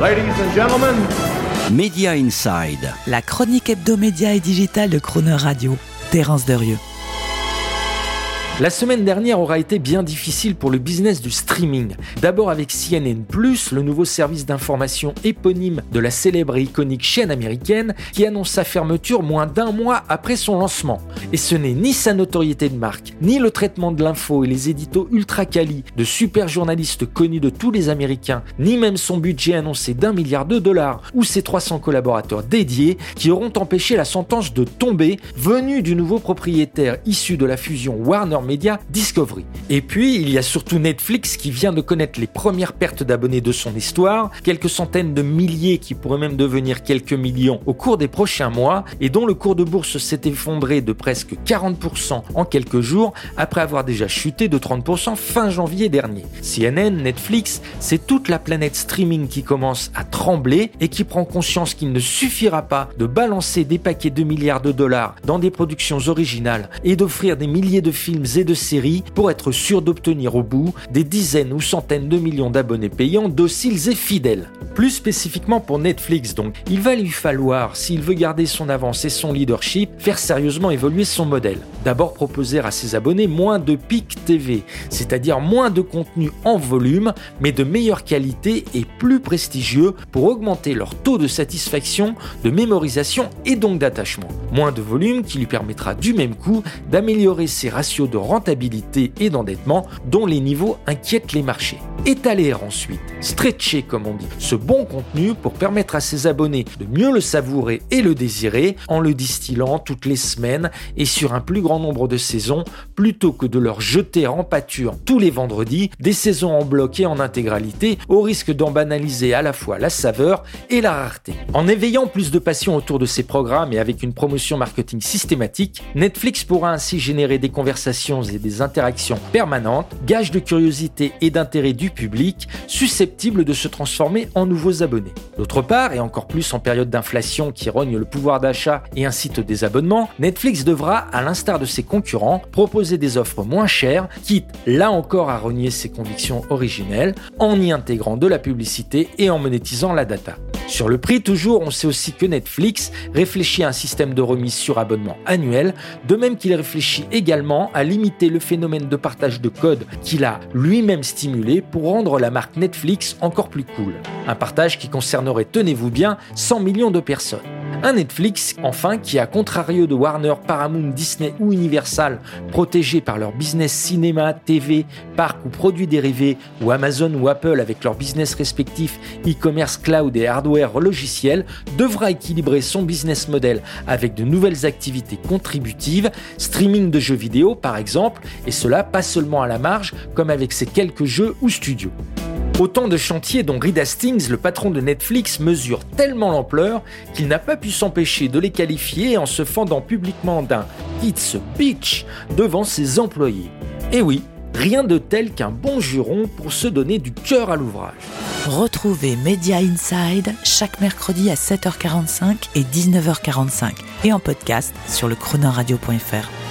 Ladies and gentlemen, Media Inside. La chronique hebdomédia et digitale de Croner Radio. Terence Derieux. La semaine dernière aura été bien difficile pour le business du streaming. D'abord avec CNN ⁇ le nouveau service d'information éponyme de la célèbre et iconique chaîne américaine qui annonce sa fermeture moins d'un mois après son lancement. Et ce n'est ni sa notoriété de marque, ni le traitement de l'info et les éditos ultra quali de super journalistes connus de tous les Américains, ni même son budget annoncé d'un milliard de dollars ou ses 300 collaborateurs dédiés qui auront empêché la sentence de tomber venue du nouveau propriétaire issu de la fusion Warner Discovery. Et puis, il y a surtout Netflix qui vient de connaître les premières pertes d'abonnés de son histoire, quelques centaines de milliers qui pourraient même devenir quelques millions au cours des prochains mois, et dont le cours de bourse s'est effondré de presque 40% en quelques jours, après avoir déjà chuté de 30% fin janvier dernier. CNN, Netflix, c'est toute la planète streaming qui commence à trembler et qui prend conscience qu'il ne suffira pas de balancer des paquets de milliards de dollars dans des productions originales et d'offrir des milliers de films de séries pour être sûr d'obtenir au bout des dizaines ou centaines de millions d'abonnés payants dociles et fidèles. Plus spécifiquement pour Netflix donc, il va lui falloir, s'il veut garder son avance et son leadership, faire sérieusement évoluer son modèle. D'abord proposer à ses abonnés moins de pic TV, c'est-à-dire moins de contenu en volume, mais de meilleure qualité et plus prestigieux pour augmenter leur taux de satisfaction, de mémorisation et donc d'attachement. Moins de volume qui lui permettra du même coup d'améliorer ses ratios de rentabilité et d'endettement dont les niveaux inquiètent les marchés. Étaler ensuite, stretcher comme on dit, ce bon contenu pour permettre à ses abonnés de mieux le savourer et le désirer en le distillant toutes les semaines et sur un plus grand nombre de saisons plutôt que de leur jeter en pâture tous les vendredis des saisons en bloc et en intégralité au risque d'en banaliser à la fois la saveur et la rareté. En éveillant plus de passion autour de ses programmes et avec une promotion marketing systématique, Netflix pourra ainsi générer des conversations et des interactions permanentes, gage de curiosité et d'intérêt du public, susceptibles de se transformer en nouveaux abonnés. D'autre part, et encore plus en période d'inflation qui rogne le pouvoir d'achat et incite des abonnements, Netflix devra, à l'instar de ses concurrents, proposer des offres moins chères, quitte là encore à renier ses convictions originelles, en y intégrant de la publicité et en monétisant la data. Sur le prix, toujours, on sait aussi que Netflix réfléchit à un système de remise sur abonnement annuel, de même qu'il réfléchit également à limiter le phénomène de partage de code qu'il a lui-même stimulé pour rendre la marque Netflix encore plus cool. Un partage qui concernerait, tenez-vous bien, 100 millions de personnes. Un Netflix, enfin, qui, à contrario de Warner, Paramount, Disney ou Universal, protégés par leur business cinéma, TV, parc ou produits dérivés, ou Amazon ou Apple avec leurs business respectifs, e-commerce cloud et hardware logiciel, devra équilibrer son business model avec de nouvelles activités contributives, streaming de jeux vidéo par exemple, et cela pas seulement à la marge, comme avec ses quelques jeux ou studios. Autant de chantiers dont Reed Hastings, le patron de Netflix, mesure tellement l'ampleur qu'il n'a pas pu s'empêcher de les qualifier en se fendant publiquement d'un It's a bitch devant ses employés. Et oui, rien de tel qu'un bon juron pour se donner du cœur à l'ouvrage. Retrouvez Media Inside chaque mercredi à 7h45 et 19h45 et en podcast sur le chronoradio.fr.